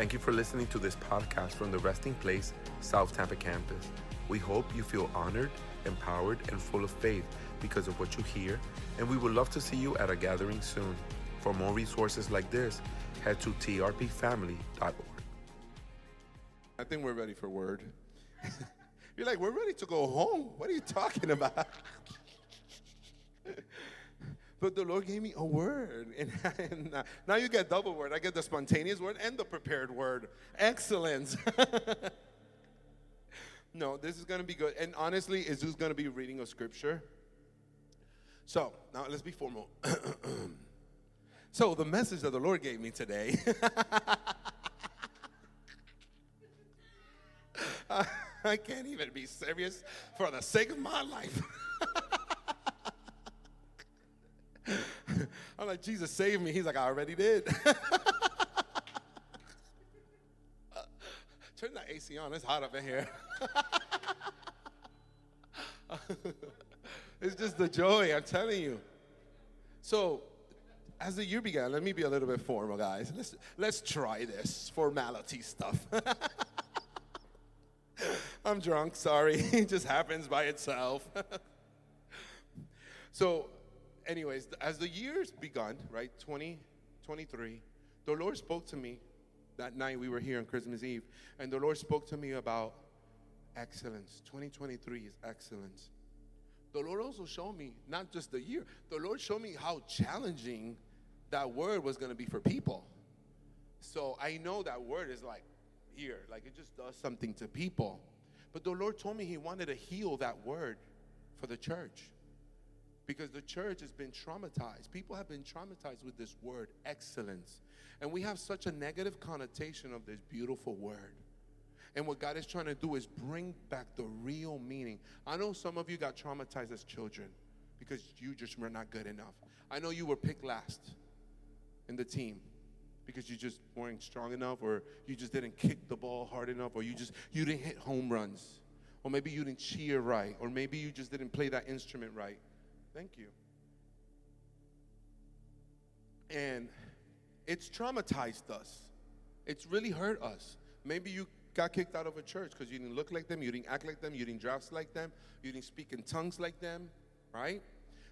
Thank you for listening to this podcast from the Resting Place South Tampa campus. We hope you feel honored, empowered, and full of faith because of what you hear, and we would love to see you at a gathering soon. For more resources like this, head to trpfamily.org. I think we're ready for word. You're like, we're ready to go home. What are you talking about? but the Lord gave me a word. And, and uh, now you get double word. I get the spontaneous word and the prepared word. Excellence. no, this is going to be good. And honestly, is just going to be reading a scripture. So, now let's be formal. so, the message that the Lord gave me today. I can't even be serious for the sake of my life. I'm like, Jesus, save me. He's like, I already did. Turn the AC on. It's hot up in here. it's just the joy, I'm telling you. So, as the year began, let me be a little bit formal, guys. Let's let's try this formality stuff. I'm drunk, sorry. it just happens by itself. so, anyways, as the years begun, right, 2023, the Lord spoke to me that night we were here on Christmas Eve, and the Lord spoke to me about excellence. 2023 is excellence. The Lord also showed me not just the year, the Lord showed me how challenging that word was going to be for people. So I know that word is like here, like it just does something to people. But the Lord told me He wanted to heal that word for the church because the church has been traumatized. People have been traumatized with this word, excellence. And we have such a negative connotation of this beautiful word. And what God is trying to do is bring back the real meaning. I know some of you got traumatized as children because you just were not good enough. I know you were picked last in the team because you just weren't strong enough or you just didn't kick the ball hard enough or you just you didn't hit home runs or maybe you didn't cheer right or maybe you just didn't play that instrument right thank you. And it's traumatized us. It's really hurt us. Maybe you got kicked out of a church because you didn't look like them you didn't act like them you didn't dress like them you didn't speak in tongues like them right?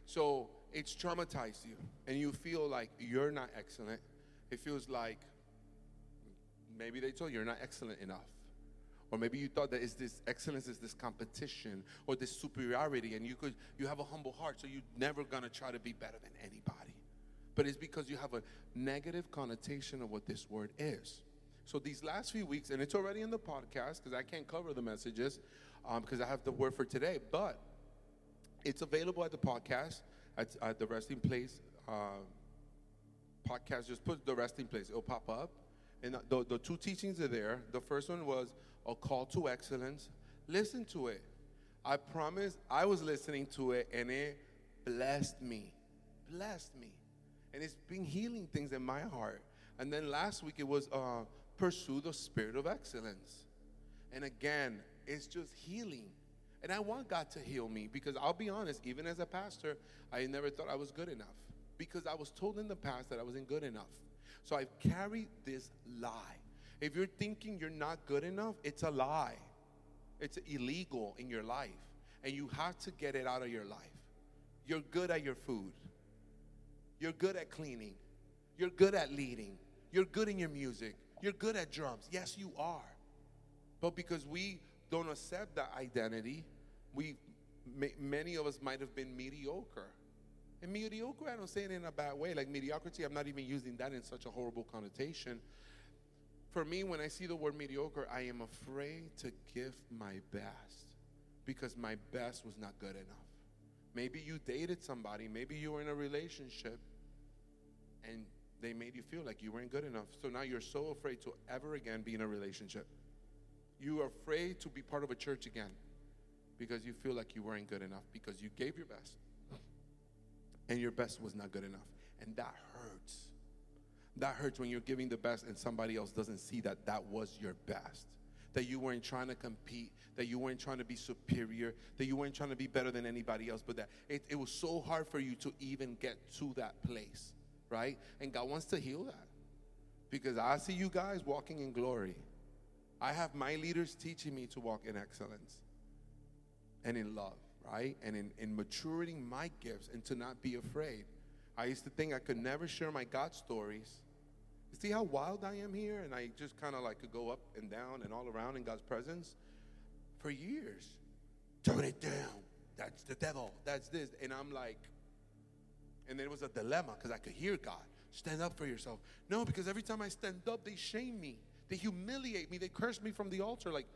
So it's traumatized you and you feel like you're not excellent. It feels like maybe they told you you're not excellent enough. Or maybe you thought that is this excellence is this competition or this superiority, and you could you have a humble heart, so you're never gonna try to be better than anybody. But it's because you have a negative connotation of what this word is. So these last few weeks, and it's already in the podcast because I can't cover the messages because um, I have the word for today, but it's available at the podcast at, at the resting place. Uh, podcast, just put the resting place. It'll pop up. And the, the two teachings are there. The first one was a call to excellence. Listen to it. I promise I was listening to it and it blessed me. Blessed me. And it's been healing things in my heart. And then last week it was uh, pursue the spirit of excellence. And again, it's just healing. And I want God to heal me because I'll be honest, even as a pastor, I never thought I was good enough because I was told in the past that I wasn't good enough. So I've carried this lie. If you're thinking you're not good enough, it's a lie. It's illegal in your life. And you have to get it out of your life. You're good at your food. You're good at cleaning. You're good at leading. You're good in your music. You're good at drums. Yes, you are. But because we don't accept that identity, we many of us might have been mediocre. And mediocre, I don't say it in a bad way. Like mediocrity, I'm not even using that in such a horrible connotation. For me, when I see the word mediocre, I am afraid to give my best because my best was not good enough. Maybe you dated somebody, maybe you were in a relationship, and they made you feel like you weren't good enough. So now you're so afraid to ever again be in a relationship. You are afraid to be part of a church again because you feel like you weren't good enough because you gave your best and your best was not good enough. And that hurts. That hurts when you're giving the best and somebody else doesn't see that that was your best. That you weren't trying to compete, that you weren't trying to be superior, that you weren't trying to be better than anybody else, but that it, it was so hard for you to even get to that place, right? And God wants to heal that. Because I see you guys walking in glory. I have my leaders teaching me to walk in excellence and in love, right? And in, in maturing my gifts and to not be afraid. I used to think I could never share my God stories. You see how wild I am here? And I just kind of like could go up and down and all around in God's presence for years. Turn it down. That's the devil. That's this. And I'm like, and it was a dilemma because I could hear God. Stand up for yourself. No, because every time I stand up, they shame me. They humiliate me. They curse me from the altar. Like,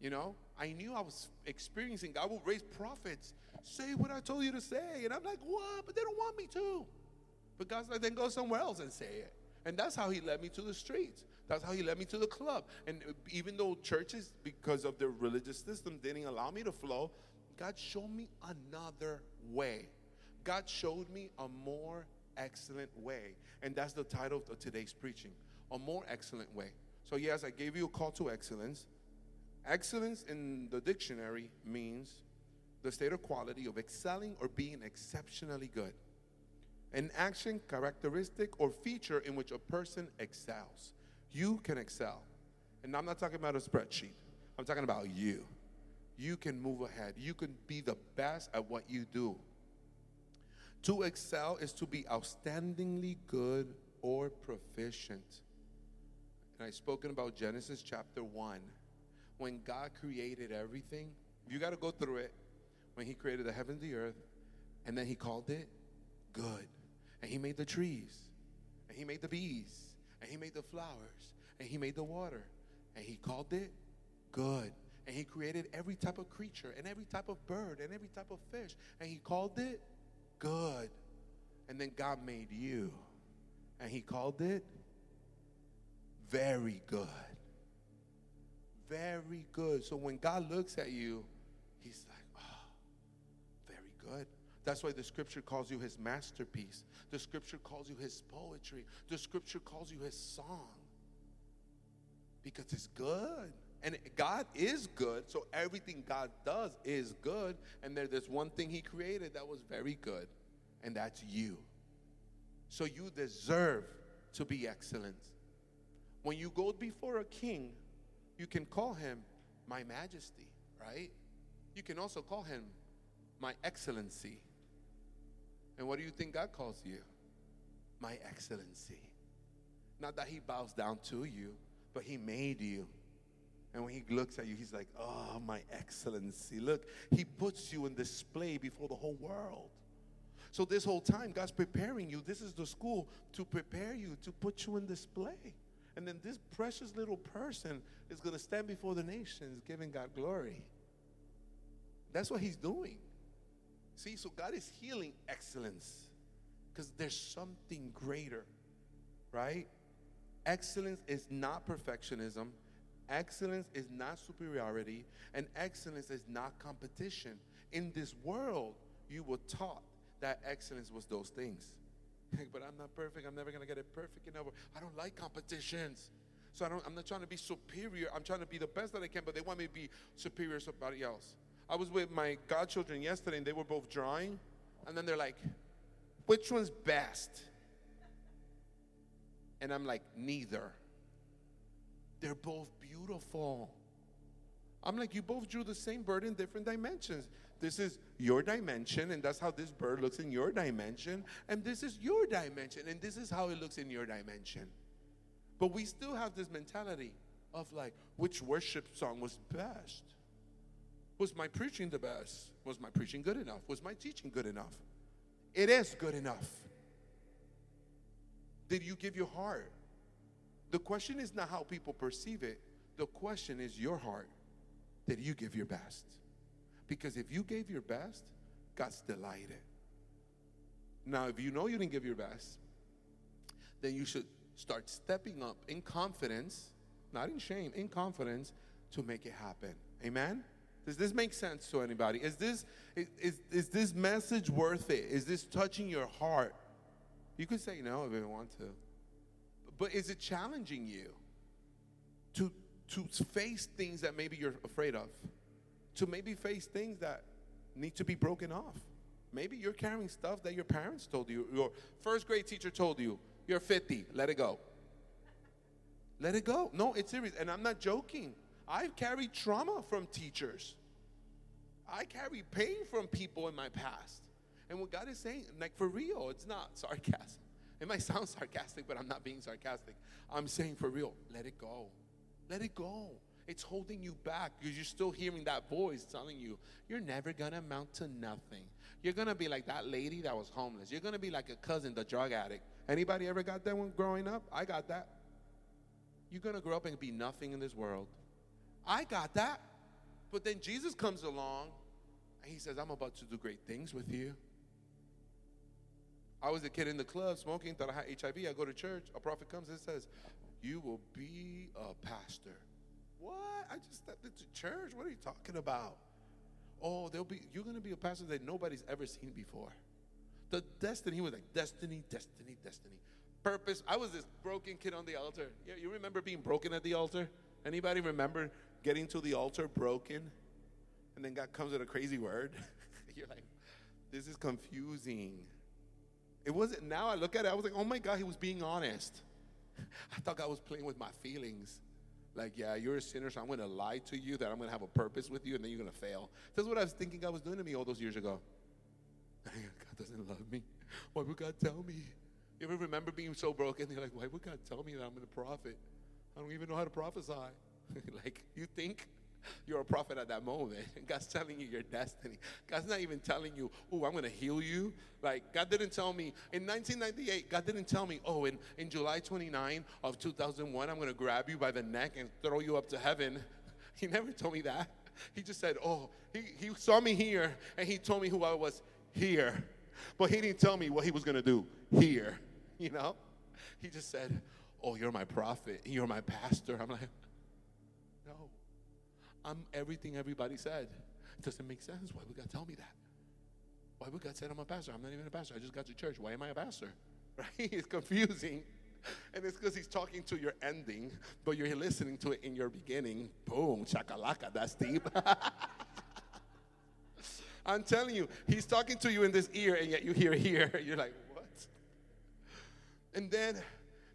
you know, I knew I was experiencing God will raise prophets. Say what I told you to say. And I'm like, what? But they don't want me to. But God's like, then go somewhere else and say it. And that's how He led me to the streets. That's how He led me to the club. And even though churches, because of their religious system, didn't allow me to flow, God showed me another way. God showed me a more excellent way. And that's the title of today's preaching a more excellent way. So, yes, I gave you a call to excellence. Excellence in the dictionary means the state or quality of excelling or being exceptionally good. An action, characteristic, or feature in which a person excels. You can excel. And I'm not talking about a spreadsheet, I'm talking about you. You can move ahead, you can be the best at what you do. To excel is to be outstandingly good or proficient. And I've spoken about Genesis chapter 1. When God created everything, you got to go through it. When He created the heavens, the earth, and then He called it good. And He made the trees, and He made the bees, and He made the flowers, and He made the water, and He called it good. And He created every type of creature, and every type of bird, and every type of fish, and He called it good. And then God made you, and He called it very good. Very good. So when God looks at you, He's like. That's why the scripture calls you His masterpiece. The scripture calls you His poetry. The scripture calls you His song. Because it's good. And God is good, so everything God does is good. And there, there's one thing He created that was very good, and that's you. So you deserve to be excellent. When you go before a king, you can call him my majesty, right? You can also call him my excellency. And what do you think God calls you? My excellency. Not that he bows down to you, but he made you. And when he looks at you, he's like, Oh, my excellency. Look, he puts you in display before the whole world. So, this whole time, God's preparing you. This is the school to prepare you, to put you in display. And then this precious little person is going to stand before the nations giving God glory. That's what he's doing. See, so God is healing excellence because there's something greater, right? Excellence is not perfectionism, excellence is not superiority, and excellence is not competition. In this world, you were taught that excellence was those things. but I'm not perfect. I'm never going to get it perfect enough. I don't like competitions. So I don't, I'm not trying to be superior. I'm trying to be the best that I can, but they want me to be superior to somebody else. I was with my godchildren yesterday, and they were both drawing. And then they're like, which one's best? And I'm like, neither. They're both beautiful. I'm like, you both drew the same bird in different dimensions. This is your dimension, and that's how this bird looks in your dimension. And this is your dimension, and this is how it looks in your dimension. But we still have this mentality of like, which worship song was best? Was my preaching the best? Was my preaching good enough? Was my teaching good enough? It is good enough. Did you give your heart? The question is not how people perceive it, the question is your heart. Did you give your best? Because if you gave your best, God's delighted. Now, if you know you didn't give your best, then you should start stepping up in confidence, not in shame, in confidence to make it happen. Amen? Does this make sense to anybody? Is this, is, is this message worth it? Is this touching your heart? You could say no if you want to. But is it challenging you to, to face things that maybe you're afraid of? to maybe face things that need to be broken off. Maybe you're carrying stuff that your parents told you, your first grade teacher told you, you're 50, let it go. Let it go. No, it's serious. And I'm not joking. I've carried trauma from teachers. I carry pain from people in my past. And what God is saying, like for real, it's not sarcasm. It might sound sarcastic, but I'm not being sarcastic. I'm saying for real, let it go. Let it go. It's holding you back because you're still hearing that voice telling you, you're never going to amount to nothing. You're going to be like that lady that was homeless. You're going to be like a cousin, the drug addict. Anybody ever got that one growing up? I got that. You're going to grow up and be nothing in this world. I got that. But then Jesus comes along and he says, I'm about to do great things with you. I was a kid in the club smoking, thought I had HIV. I go to church. A prophet comes and says, You will be a pastor. What? I just stepped into church. What are you talking about? Oh, there'll be you're gonna be a pastor that nobody's ever seen before. The destiny, he was like, destiny, destiny, destiny. Purpose. I was this broken kid on the altar. Yeah, you remember being broken at the altar? Anybody remember getting to the altar broken? And then God comes with a crazy word. You're like, this is confusing. It wasn't now I look at it, I was like, oh my God, he was being honest. I thought God was playing with my feelings. Like, yeah, you're a sinner, so I'm to lie to you that I'm to have a purpose with you, and then you're to fail. That's what I was thinking God was doing to me all those years ago. God doesn't love me. Why would God tell me? You ever remember being so broken? You're like, why would God tell me that I'm a prophet? I don't even know how to prophesy. like, you think you're a prophet at that moment. God's telling you your destiny. God's not even telling you, oh, I'm going to heal you. Like, God didn't tell me in 1998, God didn't tell me, oh, in, in July 29 of 2001, I'm going to grab you by the neck and throw you up to heaven. He never told me that. He just said, oh, he, he saw me here and he told me who I was here. But he didn't tell me what he was going to do here, you know? He just said, oh, you're my prophet. You're my pastor. I'm like, no. I'm everything everybody said. It doesn't make sense. Why would God tell me that? Why would God say I'm a pastor? I'm not even a pastor. I just got to church. Why am I a pastor? Right? It's confusing. And it's because he's talking to your ending, but you're listening to it in your beginning. Boom, chakalaka, that's deep. I'm telling you, he's talking to you in this ear, and yet you hear here. You're like, what? And then,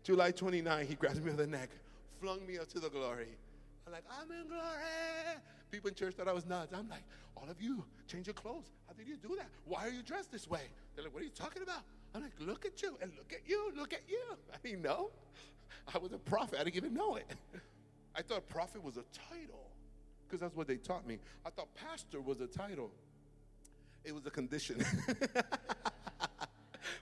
July 29, he grabs me by the neck, flung me up to the glory. I'm like, I'm in glory. People in church thought I was nuts. I'm like, all of you, change your clothes. How did you do that? Why are you dressed this way? They're like, what are you talking about? I'm like, look at you and look at you, look at you. I didn't know. I was a prophet. I didn't even know it. I thought prophet was a title because that's what they taught me. I thought pastor was a title. It was a condition.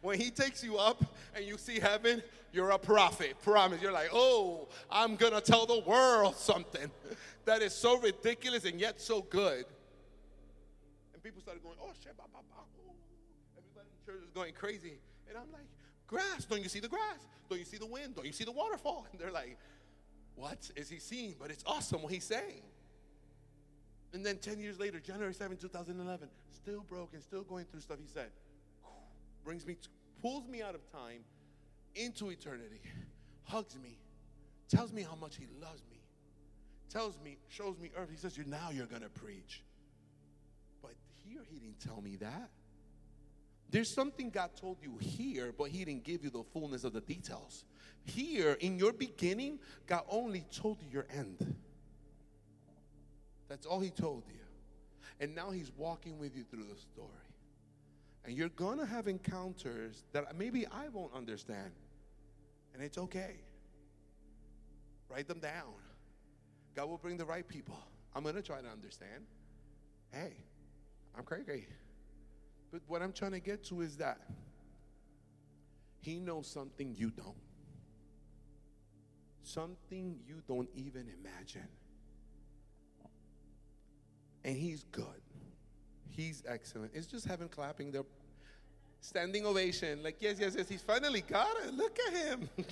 when he takes you up and you see heaven, you're a prophet. Promise. You're like, oh, I'm going to tell the world something that is so ridiculous and yet so good. And people started going, oh, shit, bah, bah, bah. everybody in church is going crazy. And I'm like, grass. Don't you see the grass? Don't you see the wind? Don't you see the waterfall? And they're like, what is he seeing? But it's awesome what he's saying. And then 10 years later, January 7, 2011, still broken, still going through stuff, he said, brings me, pulls me out of time into eternity, hugs me, tells me how much he loves me, tells me, shows me earth. He says, you're, now you're to preach. But here he didn't tell me that. There's something God told you here, but He didn't give you the fullness of the details. Here, in your beginning, God only told you your end. That's all He told you. And now He's walking with you through the story. And you're going to have encounters that maybe I won't understand. And it's okay. Write them down. God will bring the right people. I'm going to try to understand. Hey, I'm crazy. But what I'm trying to get to is that He knows something you don't. Something you don't even imagine. And He's good. He's excellent. It's just having clapping their standing ovation. Like, yes, yes, yes, he's finally got it. Look at him.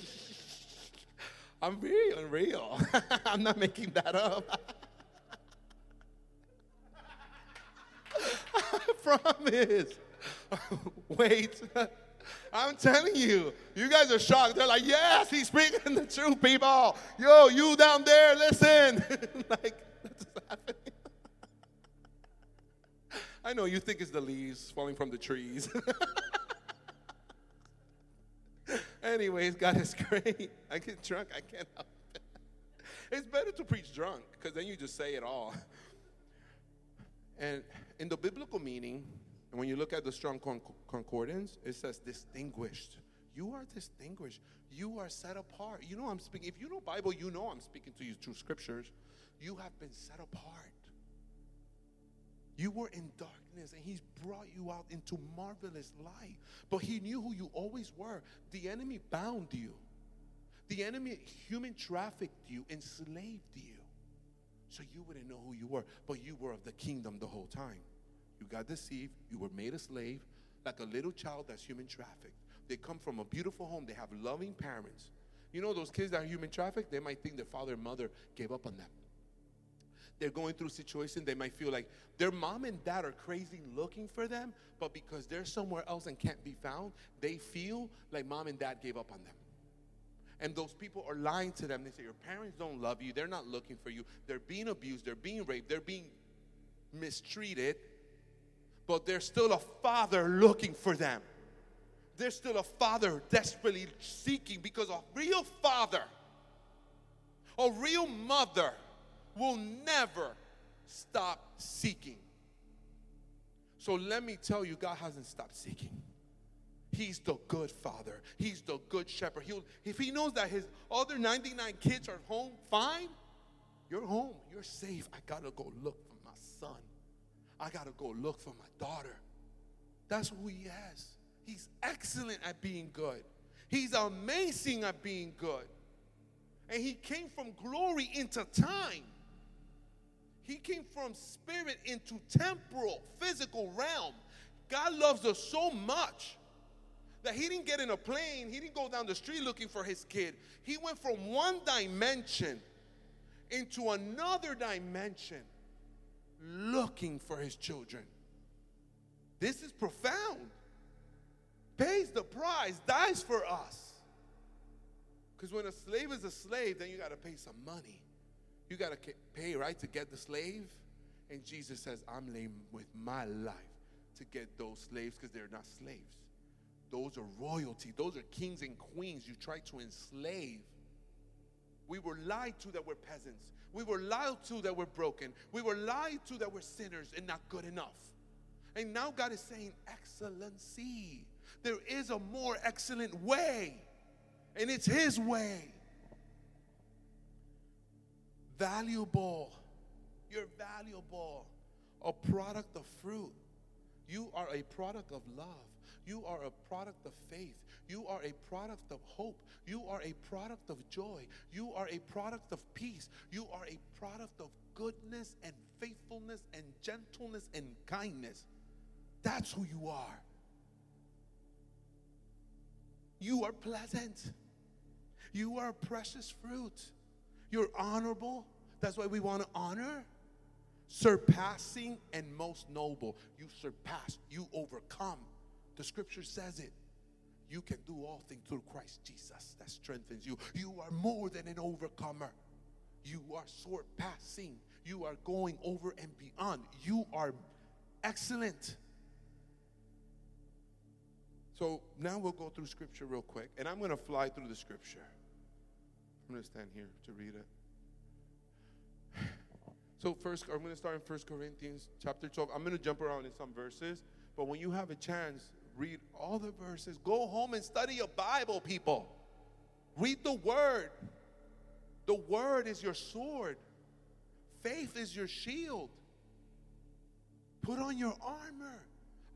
I'm very unreal. I'm not making that up. I promise. Wait. I'm telling you, you guys are shocked. They're like, yes, he's speaking the truth, people. Yo, you down there, listen. like, that's happening. I know you think it's the leaves falling from the trees. Anyways, God is great. I get drunk, I can't help it. It's better to preach drunk because then you just say it all. And in the biblical meaning, and when you look at the strong concordance, it says distinguished. You are distinguished. You are set apart. You know I'm speaking. If you know Bible, you know I'm speaking to you through scriptures. You have been set apart. You were in darkness and he's brought you out into marvelous light. But he knew who you always were. The enemy bound you. The enemy human trafficked you, enslaved you. So you wouldn't know who you were, but you were of the kingdom the whole time. You got deceived, you were made a slave, like a little child that's human trafficked. They come from a beautiful home, they have loving parents. You know, those kids that are human trafficked, they might think their father and mother gave up on them. They're going through a situation, they might feel like their mom and dad are crazy looking for them, but because they're somewhere else and can't be found, they feel like mom and dad gave up on them. And those people are lying to them. They say, Your parents don't love you. They're not looking for you. They're being abused. They're being raped. They're being mistreated. But there's still a father looking for them. There's still a father desperately seeking because a real father, a real mother will never stop seeking. So let me tell you, God hasn't stopped seeking. He's the good father. He's the good shepherd. He'll, if he knows that his other 99 kids are home, fine. You're home. You're safe. I got to go look for my son. I got to go look for my daughter. That's who he is. He's excellent at being good. He's amazing at being good. And he came from glory into time. He came from spirit into temporal, physical realm. God loves us so much that he didn't get in a plane, he didn't go down the street looking for his kid. He went from one dimension into another dimension looking for his children. This is profound. Pays the price, dies for us. Because when a slave is a slave, then you got to pay some money. You got to pay, right, to get the slave. And Jesus says, I'm laying with my life to get those slaves because they're not slaves. Those are royalty. Those are kings and queens you try to enslave. We were lied to that we're peasants. We were lied to that we're broken. We were lied to that we're sinners and not good enough. And now God is saying, Excellency. There is a more excellent way, and it's His way. Valuable. You're valuable. A product of fruit. You are a product of love. You are a product of faith. You are a product of hope. You are a product of joy. You are a product of peace. You are a product of goodness and faithfulness and gentleness and kindness. That's who you are. You are pleasant. You are precious fruit. You're honorable. That's why we want to honor. Surpassing and most noble. You surpass, you overcome. The scripture says it. You can do all things through Christ Jesus that strengthens you. You are more than an overcomer. You are surpassing. You are going over and beyond. You are excellent. So now we'll go through scripture real quick, and I'm going to fly through the scripture. I'm going to stand here to read it. So first, I'm going to start in First Corinthians chapter 12. I'm going to jump around in some verses, but when you have a chance, read all the verses. Go home and study your Bible, people. Read the Word. The Word is your sword, faith is your shield. Put on your armor.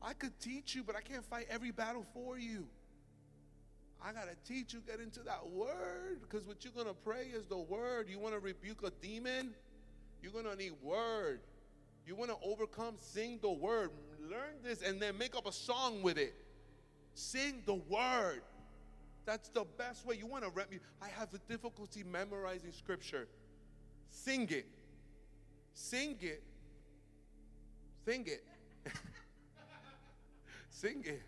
I could teach you, but I can't fight every battle for you. I got to teach you, get into that word, because what you're going to pray is the word. You want to rebuke a demon? You're going to need word. You want to overcome, sing the word. Learn this and then make up a song with it. Sing the word. That's the best way. You want to rep me? I have a difficulty memorizing scripture. Sing it. Sing it. Sing it. Sing it.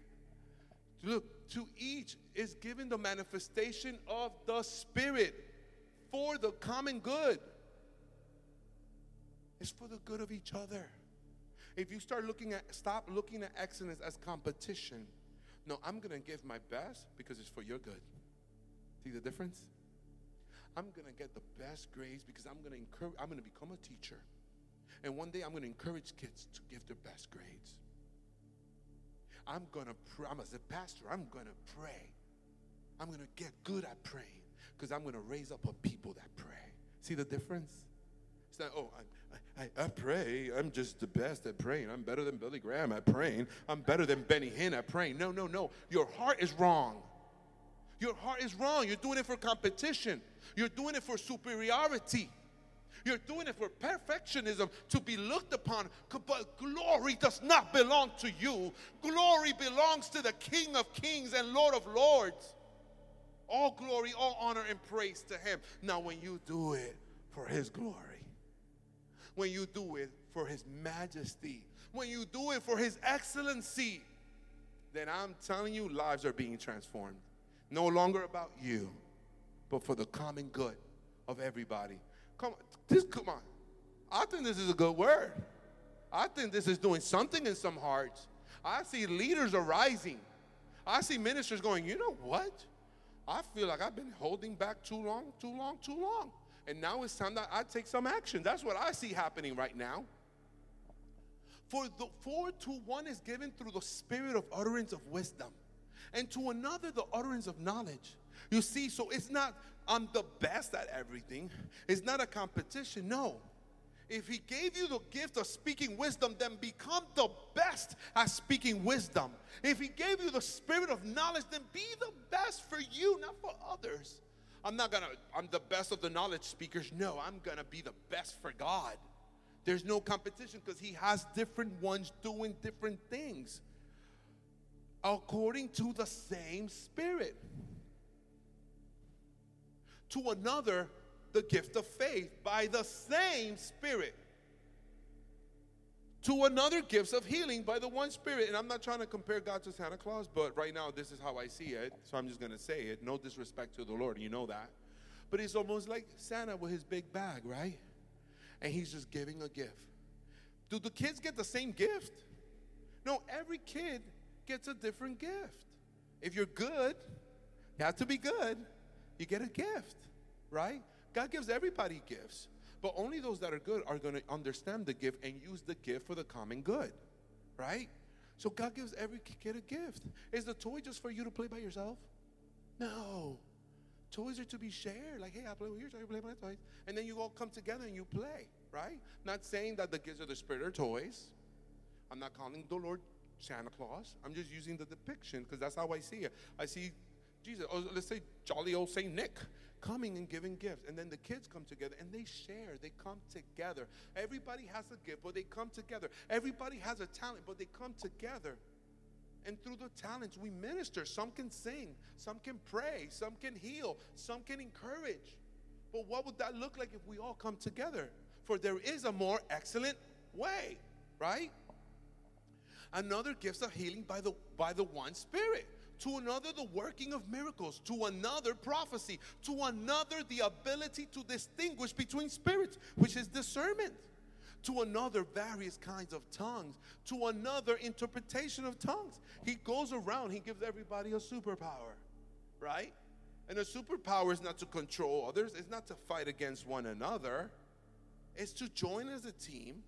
Look, to each is given the manifestation of the Spirit for the common good. It's for the good of each other. If you start looking at, stop looking at excellence as competition. No, I'm going to give my best because it's for your good. See the difference? I'm gonna get the best grades because I'm gonna encourage, I'm gonna become a teacher. And one day I'm gonna encourage kids to give their best grades. I'm gonna pray, I'm as a pastor, I'm gonna pray. I'm gonna get good at praying because I'm gonna raise up a people that pray. See the difference? It's not, oh, I, I, pray. I'm just the best at praying. I'm better than Billy Graham at praying. I'm better than Benny Hinn at praying. No, no, no. Your heart is wrong. Your heart is wrong. You're doing it for competition. You're doing it for superiority. You're doing it for perfectionism to be looked upon. But glory does not belong to you. Glory belongs to the King of Kings and Lord of Lords. All glory, all honor, and praise to Him. Now, when you do it for His glory, when you do it for His majesty, when you do it for His excellency, then I'm telling you, lives are being transformed. No longer about you, but for the common good of everybody. Come, this, come on. I think this is a good word. I think this is doing something in some hearts. I see leaders arising. I see ministers going, you know what? I feel like I've been holding back too long, too long, too long. And now it's time that I take some action. That's what I see happening right now. For the four to one is given through the spirit of utterance of wisdom, and to another the utterance of knowledge. You see, so it's not I'm the best at everything. It's not a competition. No. If he gave you the gift of speaking wisdom, then become the best at speaking wisdom. If he gave you the spirit of knowledge, then be the best for you, not for others. I'm not gonna, I'm the best of the knowledge speakers. No, I'm gonna be the best for God. There's no competition because he has different ones doing different things according to the same spirit to another the gift of faith by the same Spirit. To another, gifts of healing by the one Spirit. And I'm not trying to compare God to Santa Claus, but right now, this is how I see it. So I'm just going to say it. No disrespect to the Lord, you know that. But it's almost like Santa with his big bag, right? And he's just giving a gift. Do the kids get the same gift? No, every kid gets a different gift. If you're good, you have to be good you get a gift, right? God gives everybody gifts, but only those that are good are going to understand the gift and use the gift for the common good, right? So God gives every kid a gift. Is the toy just for you to play by yourself? No. Toys are to be shared. Like, hey, I play with yours, I play with my toys. And then you all come together and you play, right? Not saying that the gifts of the Spirit are toys. I'm not calling the Lord Santa Claus. I'm just using the depiction because that's how I see it. I see Jesus, or let's say jolly old Saint Nick, coming and giving gifts. And then the kids come together and they share. They come together. Everybody has a gift, but they come together. Everybody has a talent, but they come together. And through the talents, we minister. Some can sing, some can pray, some can heal, some can encourage. But what would that look like if we all come together? For there is a more excellent way, right? Another gifts of healing by the by the one spirit to another the working of miracles, to another prophecy, to another the ability to distinguish between spirits, which is discernment, to another various kinds of tongues, to another interpretation of tongues. He goes around, he gives everybody a superpower, right? And a superpower is not to control others, it's not to fight against one another, it's to join as a team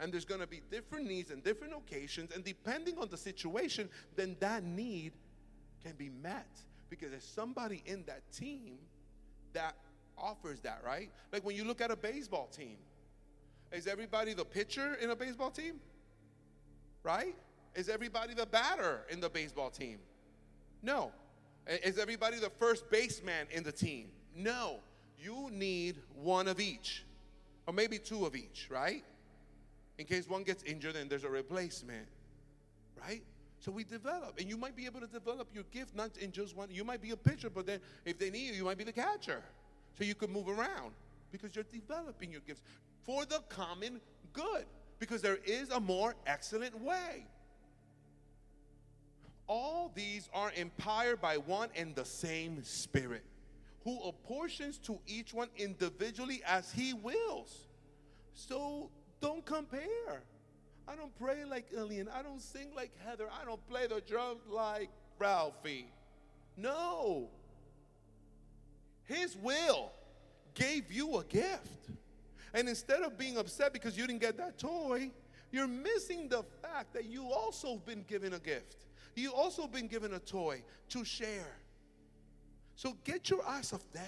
and there's going to be different needs and different occasions and depending on the situation then that need can be met because there's somebody in that team that offers that, right? Like when you look at a baseball team, is everybody the pitcher in a baseball team? Right? Is everybody the batter in the baseball team? No. Is everybody the first baseman in the team? No. You need one of each, or maybe two of each, right? In case one gets injured and there's a replacement, right? So we develop, and you might be able to develop your gift not in just one. You might be a pitcher, but then if they need you, you might be the catcher. So you could move around because you're developing your gifts for the common good because there is a more excellent way. All these are empowered by one and the same Spirit, who apportions to each one individually as He wills. So don't compare. I don't pray like Ilian. I don't sing like Heather. I don't play the drums like Ralphie. No. His will, gave you a gift. And instead of being upset because you didn't get that toy, you're missing the fact that you also been given a gift. You also been given a toy to share. So get your eyes off them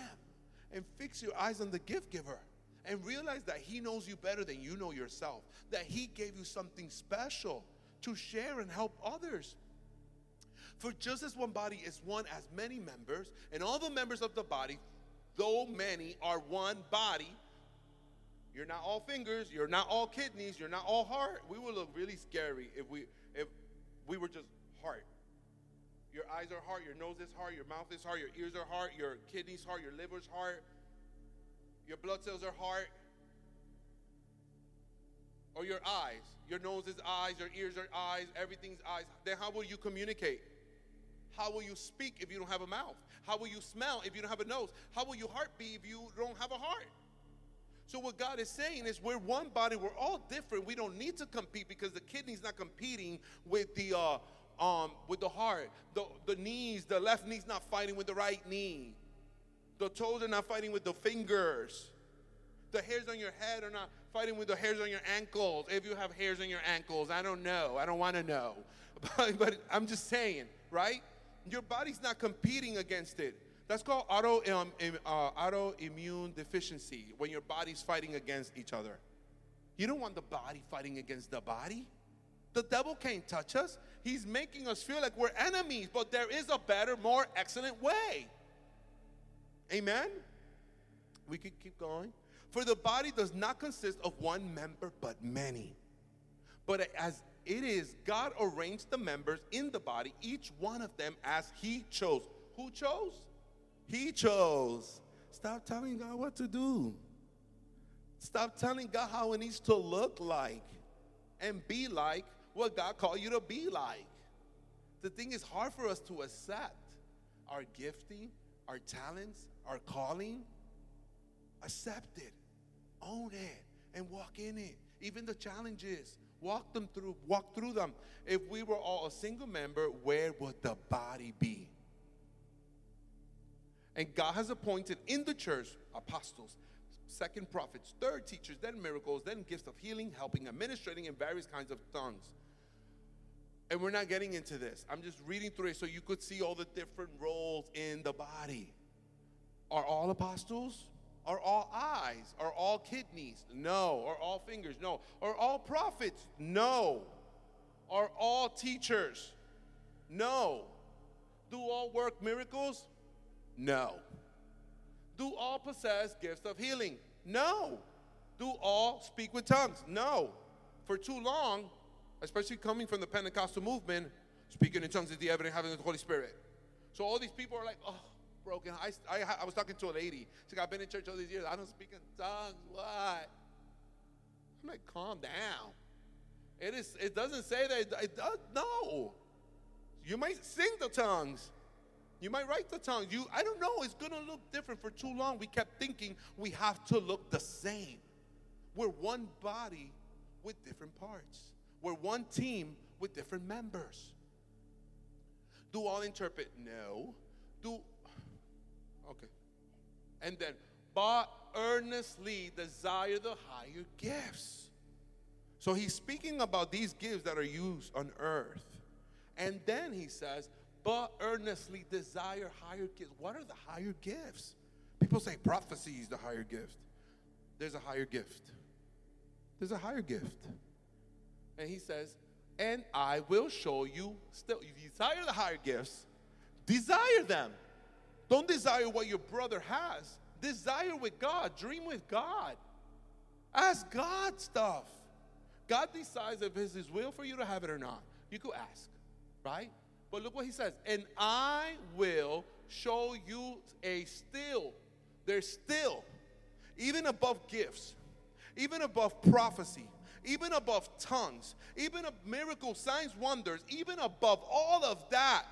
and fix your eyes on the gift giver and realize that he knows you better than you know yourself, that he gave you something special to share and help others. For just as one body is one as many members, and all the members of the body, though many, are one body, you're not all fingers, you're not all kidneys, you're not all heart. We would look really scary if we if we were just heart. Your eyes are heart, your nose is heart, your mouth is heart, your ears are heart, your kidneys heart, your liver's heart, your blood cells are heart. Or your eyes. Your nose is eyes, your ears are eyes, everything's eyes. Then how will you communicate? How will you speak if you don't have a mouth? How will you smell if you don't have a nose? How will your heart be if you don't have a heart? So what God is saying is we're one body, we're all different. We don't need to compete because the kidney's not competing with the uh, um, with the heart. The, the knees, the left knee's not fighting with the right knee. The toes are not fighting with the fingers. The hairs on your head are not fighting with the hairs on your ankles. If you have hairs on your ankles, I don't know. I don't want to know. But, but I'm just saying, right? Your body's not competing against it. That's called auto, um, uh, autoimmune deficiency when your body's fighting against each other. You don't want the body fighting against the body. The devil can't touch us. He's making us feel like we're enemies, but there is a better, more excellent way. Amen? We could keep going. For the body does not consist of one member, but many. But as it is, God arranged the members in the body, each one of them as He chose. Who chose? He chose. Stop telling God what to do. Stop telling God how it needs to look like and be like what God called you to be like. The thing is hard for us to accept our gifting, our talents, our calling. Accept it, own it, and walk in it. Even the challenges, walk them through, walk through them. If we were all a single member, where would the body be? And God has appointed in the church apostles, second prophets, third teachers, then miracles, then gifts of healing, helping, administrating, in various kinds of tongues. And we're not getting into this. I'm just reading through it so you could see all the different roles in the body. Are all apostles? Are all eyes? Are all kidneys? No. Are all fingers? No. Are all prophets? No. Are all teachers? No. Do all work miracles? No. Do all possess gifts of healing? No. Do all speak with tongues? No. For too long, especially coming from the Pentecostal movement, speaking in tongues is the evidence having the Holy Spirit. So all these people are like, oh, broken. I, I, I was talking to a lady. She's like, I've been in church all these years. I don't speak in tongues. What? I'm like, calm down. It is. It doesn't say that. It, it does. No. You might sing the tongues. You might write the tongues. You, I don't know. It's gonna look different. For too long, we kept thinking we have to look the same. We're one body with different parts. We're one team with different members. Do all interpret? No. Do okay. And then, but earnestly desire the higher gifts. So he's speaking about these gifts that are used on earth. And then he says, but earnestly desire higher gifts. What are the higher gifts? People say prophecy is the higher gift. There's a higher gift. There's a higher gift. And he says, and I will show you still. If you desire the higher gifts, desire them. Don't desire what your brother has. Desire with God. Dream with God. Ask God stuff. God decides if it's His will for you to have it or not. You could ask, right? But look what he says. And I will show you a still. There's still, even above gifts, even above prophecy, even above tongues, even of miracles, signs, wonders, even above all of that,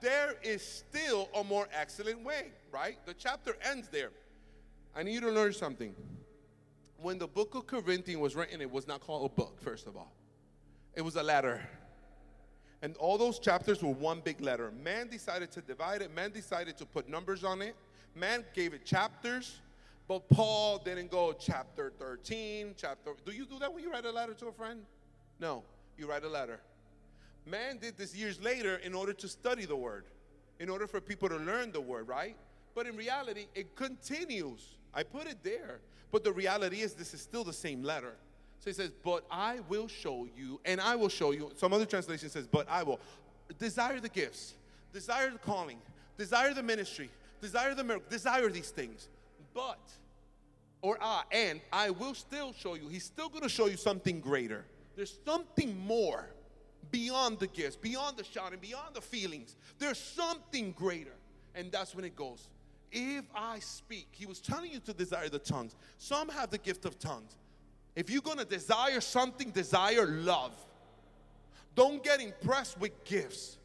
there is still a more excellent way, right? The chapter ends there. I need you to learn something. When the book of Corinthians was written, it was not called a book, first of all, it was a letter. And all those chapters were one big letter. Man decided to divide it, man decided to put numbers on it, man gave it chapters, But Paul didn't go chapter 13, chapter. Do you do that when you write a letter to a friend? No, you write a letter. Man did this years later in order to study the word, in order for people to learn the word, right? But in reality, it continues. I put it there. But the reality is, this is still the same letter. So he says, But I will show you, and I will show you. Some other translation says, But I will. Desire the gifts, desire the calling, desire the ministry, desire the miracle, desire these things. But, or I, and I will still show you. He's still going to show you something greater. There's something more beyond the gifts, beyond the shouting, beyond the feelings. There's something greater. And that's when it goes. If I speak, he was telling you to desire the tongues. Some have the gift of tongues. If you're gonna desire something, desire love. Don't get impressed with gifts.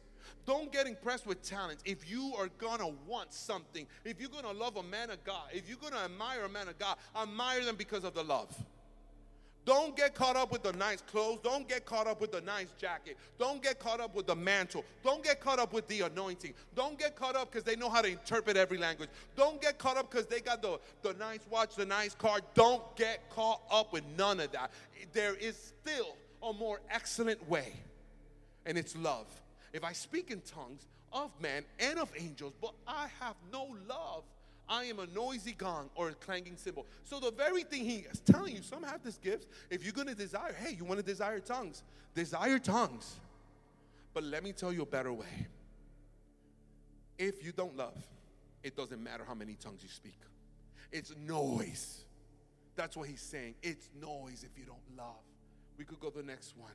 Don't get impressed with talents. If you are gonna want something, if you're gonna love a man of God, if you're gonna admire a man of God, admire them because of the love. Don't get caught up with the nice clothes. Don't get caught up with the nice jacket. Don't get caught up with the mantle. Don't get caught up with the anointing. Don't get caught up because they know how to interpret every language. Don't get caught up because they got the, the nice watch, the nice car. Don't get caught up with none of that. There is still a more excellent way, and it's love. If I speak in tongues of man and of angels, but I have no love, I am a noisy gong or a clanging cymbal. So the very thing he is telling you, some have this gift. If you're going to desire, hey, you want to desire tongues, desire tongues. But let me tell you a better way. If you don't love, it doesn't matter how many tongues you speak. It's noise. That's what he's saying. It's noise if you don't love. We could go to the next one.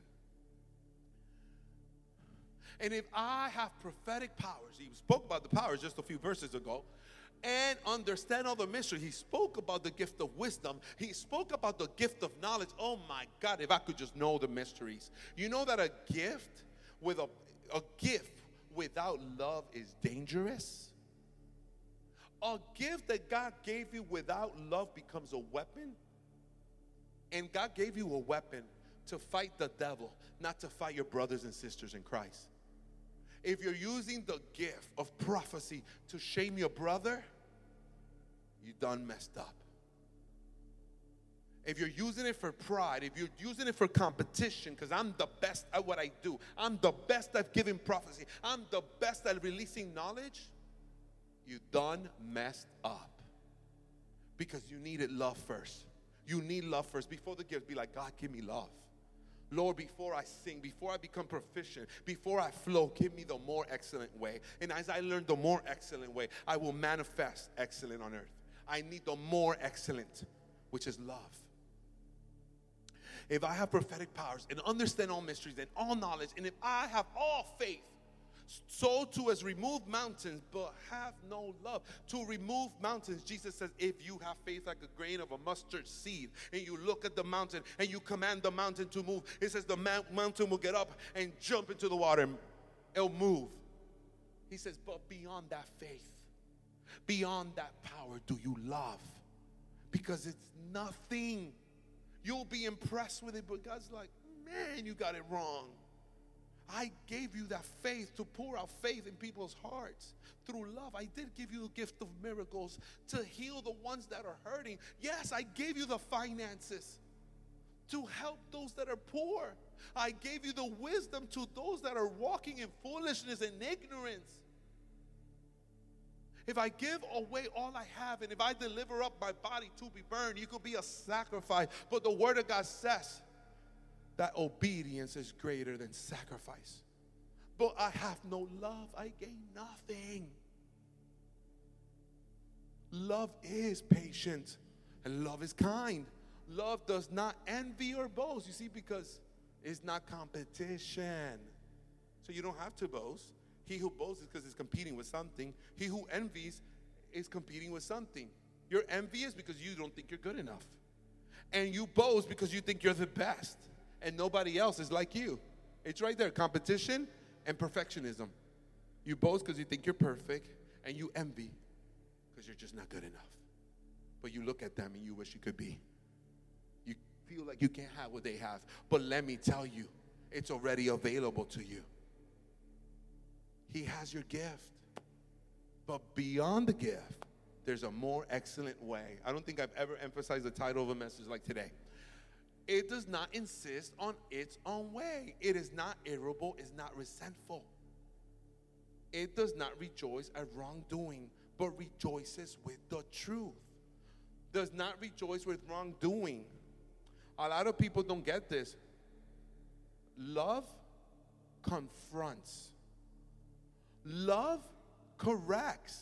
And if I have prophetic powers, he spoke about the powers just a few verses ago and understand all the mystery. He spoke about the gift of wisdom. He spoke about the gift of knowledge. Oh my God, if I could just know the mysteries. You know that a gift with a, a gift without love is dangerous? A gift that God gave you without love becomes a weapon. And God gave you a weapon to fight the devil, not to fight your brothers and sisters in Christ. If you're using the gift of prophecy to shame your brother, you done messed up. If you're using it for pride, if you're using it for competition, because I'm the best at what I do, I'm the best at giving prophecy, I'm the best at releasing knowledge, you done messed up. Because you needed love first. You need love first. Before the gift, be like, God, give me love. Lord, before I sing, before I become proficient, before I flow, give me the more excellent way. And as I learn the more excellent way, I will manifest excellent on earth. I need the more excellent, which is love. If I have prophetic powers and understand all mysteries and all knowledge, and if I have all faith, so too as remove mountains, but have no love. To remove mountains, Jesus says, if you have faith like a grain of a mustard seed, and you look at the mountain and you command the mountain to move, it says the mountain will get up and jump into the water. It'll move. He says, but beyond that faith, beyond that power, do you love? Because it's nothing. You'll be impressed with it, but God's like, man, you got it wrong. I gave you that faith to pour out faith in people's hearts through love. I did give you the gift of miracles to heal the ones that are hurting. Yes, I gave you the finances to help those that are poor. I gave you the wisdom to those that are walking in foolishness and ignorance. If I give away all I have and if I deliver up my body to be burned, you could be a sacrifice. But the Word of God says, that obedience is greater than sacrifice. But I have no love, I gain nothing. Love is patient and love is kind. Love does not envy or boast, you see, because it's not competition. So you don't have to boast. He who boasts is because he's competing with something. He who envies is competing with something. You're envious because you don't think you're good enough. And you boast because you think you're the best and nobody else is like you. It's right there competition and perfectionism. You boast because you think you're perfect, and you envy because you're just not good enough. But you look at them and you wish you could be. You feel like you can't have what they have. But let me tell you, it's already available to you. He has your gift. But beyond the gift, there's a more excellent way. I don't think I've ever emphasized the title of a message like today. It does not insist on its own way. It is not irritable, it's not resentful. It does not rejoice at wrongdoing, but rejoices with the truth. Does not rejoice with wrongdoing. A lot of people don't get this. Love confronts, love corrects.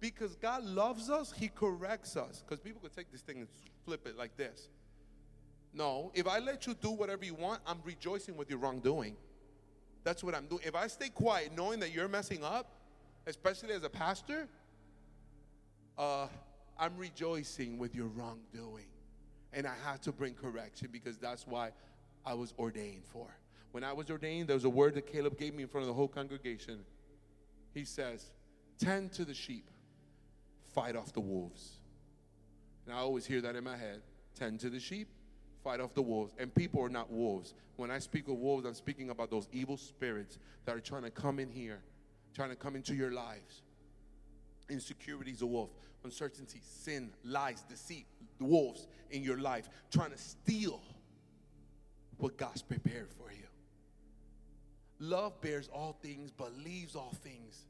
Because God loves us, He corrects us. Because people could take this thing and flip it like this. No, if I let you do whatever you want, I'm rejoicing with your wrongdoing. That's what I'm doing. If I stay quiet knowing that you're messing up, especially as a pastor, uh, I'm rejoicing with your wrongdoing. And I have to bring correction because that's why I was ordained for. When I was ordained, there was a word that Caleb gave me in front of the whole congregation. He says, Tend to the sheep, fight off the wolves. And I always hear that in my head tend to the sheep, fight off the wolves. And people are not wolves. When I speak of wolves, I'm speaking about those evil spirits that are trying to come in here, trying to come into your lives. Insecurity is a wolf, uncertainty, sin, lies, deceit, the wolves in your life, trying to steal what God's prepared for you. Love bears all things, believes all things,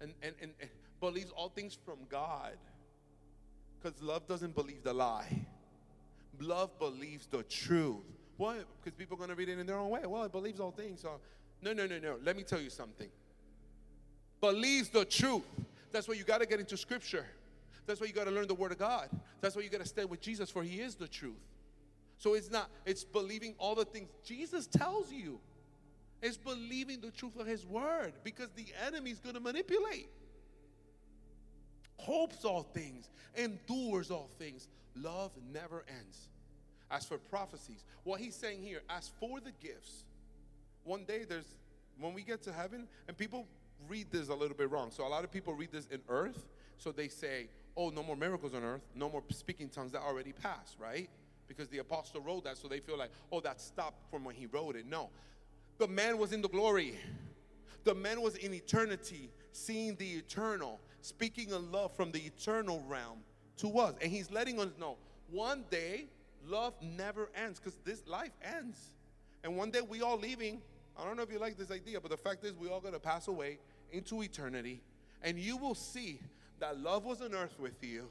and, and, and, and believes all things from God. Because love doesn't believe the lie. Love believes the truth. Why? Because people are going to read it in their own way. Well, it believes all things. So, no, no, no, no. Let me tell you something. Believes the truth. That's why you got to get into Scripture. That's why you got to learn the Word of God. That's why you got to stay with Jesus, for He is the truth. So it's not, it's believing all the things Jesus tells you. It's believing the truth of His Word because the enemy is going to manipulate. Hopes all things, endures all things. Love never ends. As for prophecies, what he's saying here, as for the gifts, one day there's, when we get to heaven, and people read this a little bit wrong. So a lot of people read this in earth, so they say, oh, no more miracles on earth, no more speaking tongues that already passed, right? Because the apostle wrote that, so they feel like, oh, that stopped from when he wrote it. No. The man was in the glory. The man was in eternity, seeing the eternal, speaking in love from the eternal realm to us. And he's letting us know one day love never ends because this life ends. And one day we all leaving. I don't know if you like this idea, but the fact is we all gonna pass away into eternity. And you will see that love was on earth with you.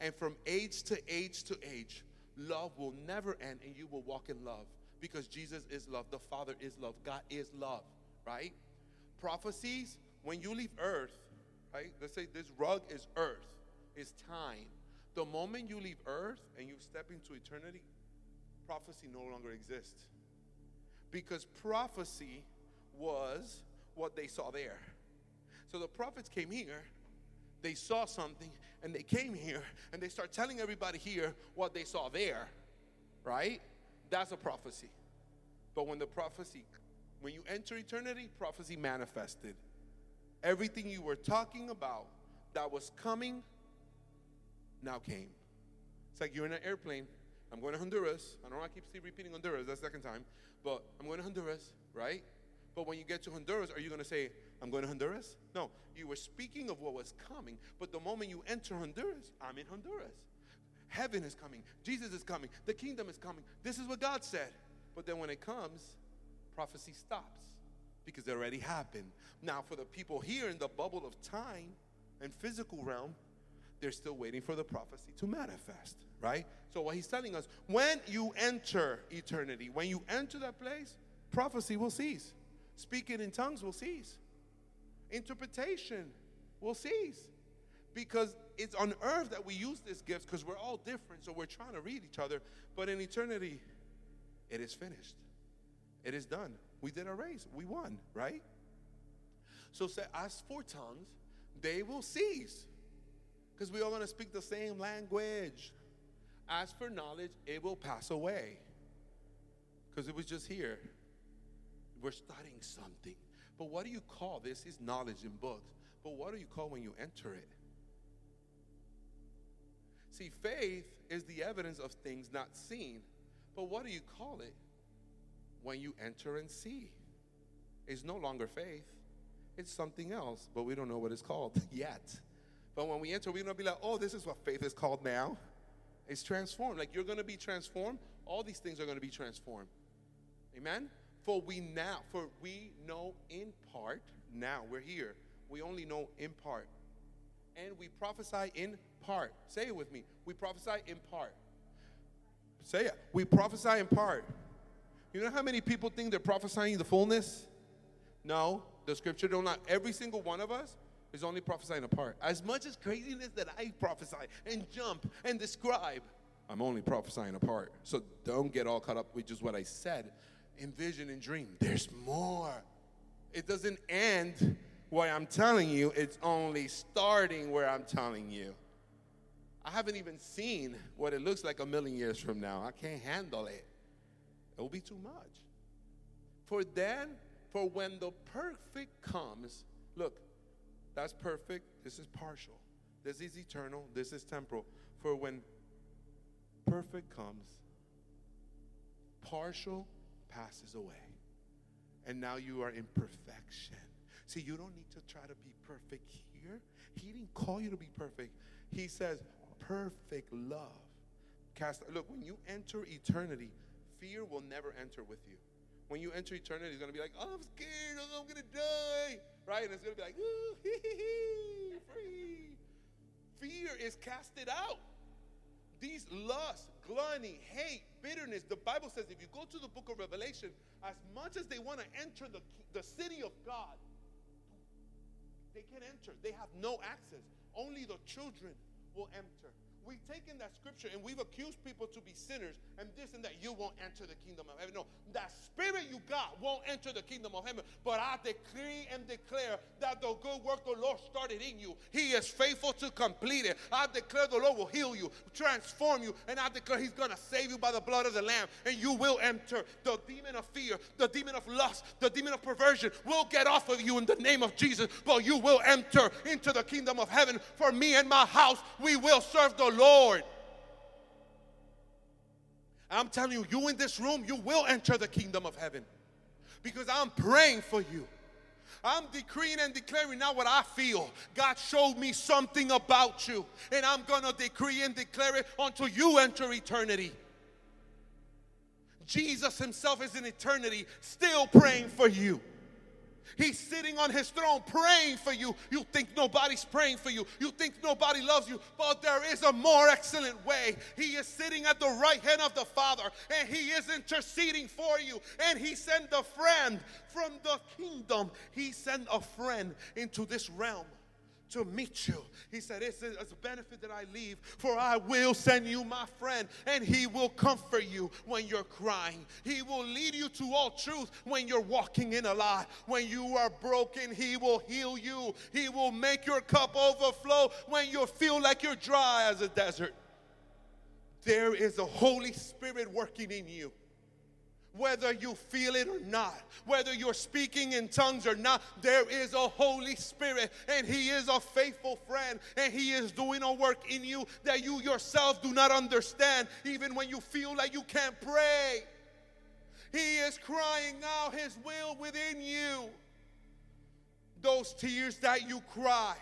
And from age to age to age, love will never end and you will walk in love because Jesus is love, the Father is love, God is love, right? Prophecies, when you leave earth, right? Let's say this rug is earth, is time. The moment you leave earth and you step into eternity, prophecy no longer exists. Because prophecy was what they saw there. So the prophets came here, they saw something, and they came here, and they start telling everybody here what they saw there, right? That's a prophecy. But when the prophecy, when you enter eternity, prophecy manifested. Everything you were talking about that was coming now came. It's like you're in an airplane. I'm going to Honduras. I don't know I keep repeating Honduras, that's the second time. But I'm going to Honduras, right? But when you get to Honduras, are you going to say, I'm going to Honduras? No. You were speaking of what was coming, but the moment you enter Honduras, I'm in Honduras. Heaven is coming. Jesus is coming. The kingdom is coming. This is what God said. But then when it comes, prophecy stops because it already happened. Now, for the people here in the bubble of time and physical realm, they're still waiting for the prophecy to manifest, right? So, what he's telling us when you enter eternity, when you enter that place, prophecy will cease, speaking in tongues will cease, interpretation will cease. Because it's on earth that we use this gift because we're all different, so we're trying to read each other. But in eternity, it is finished. It is done. We did our race. We won, right? So say, as for tongues, they will cease because we are going to speak the same language. As for knowledge, it will pass away because it was just here. We're studying something. But what do you call this? Is knowledge in books. But what do you call when you enter it? See, faith is the evidence of things not seen. But what do you call it when you enter and see? It's no longer faith, it's something else, but we don't know what it's called yet. But when we enter, we're gonna be like, oh, this is what faith is called now. It's transformed. Like you're gonna be transformed. All these things are gonna be transformed. Amen. For we now, for we know in part. Now we're here. We only know in part, and we prophesy in part. Say it with me. We prophesy in part. Say it. We prophesy in part. You know how many people think they're prophesying the fullness? No, the scripture don't not. Every single one of us is only prophesying a part. As much as craziness that I prophesy and jump and describe, I'm only prophesying a part. So don't get all caught up with just what I said. In vision and dream, there's more. It doesn't end where I'm telling you, it's only starting where I'm telling you. I haven't even seen what it looks like a million years from now. I can't handle it. It will be too much. For then, for when the perfect comes, look, that's perfect. This is partial. This is eternal. This is temporal. For when perfect comes, partial passes away. And now you are in perfection. See, you don't need to try to be perfect here. He didn't call you to be perfect. He says, perfect love. Cast look, when you enter eternity, fear will never enter with you. When you enter eternity, it's gonna be like, oh, I'm scared, oh, I'm gonna die. Right? And it's gonna be like, ooh, free. Fear is casted out. These lust, gluttony, hate, bitterness. The Bible says if you go to the book of Revelation, as much as they want to enter the, the city of God, they can't enter. They have no access. Only the children will enter. We've taken that scripture and we've accused people to be sinners and this and that. You won't enter the kingdom of heaven. No, that spirit you got won't enter the kingdom of heaven. But I decree and declare that the good work the Lord started in you, He is faithful to complete it. I declare the Lord will heal you, transform you, and I declare He's going to save you by the blood of the Lamb. And you will enter the demon of fear, the demon of lust, the demon of perversion will get off of you in the name of Jesus. But you will enter into the kingdom of heaven. For me and my house, we will serve the Lord. I'm telling you, you in this room, you will enter the kingdom of heaven because I'm praying for you. I'm decreeing and declaring now what I feel. God showed me something about you, and I'm going to decree and declare it until you enter eternity. Jesus Himself is in eternity, still praying for you. He's sitting on his throne praying for you. You think nobody's praying for you. You think nobody loves you. But there is a more excellent way. He is sitting at the right hand of the Father and he is interceding for you. And he sent a friend from the kingdom. He sent a friend into this realm to meet you. He said, It's a, it's a benefit that I leave, for I will send you my friend, and he will comfort you when you're crying. He will lead you to all truth when you're walking in a lie. When you are broken, he will heal you. He will make your cup overflow when you feel like you're dry as a desert. There is a Holy Spirit working in you whether you feel it or not, whether you're speaking in tongues or not, there is a Holy Spirit and He is a faithful friend and He is doing a work in you that you yourself do not understand, even when you feel like you can't pray. He is crying out His will within you. Those tears that you cry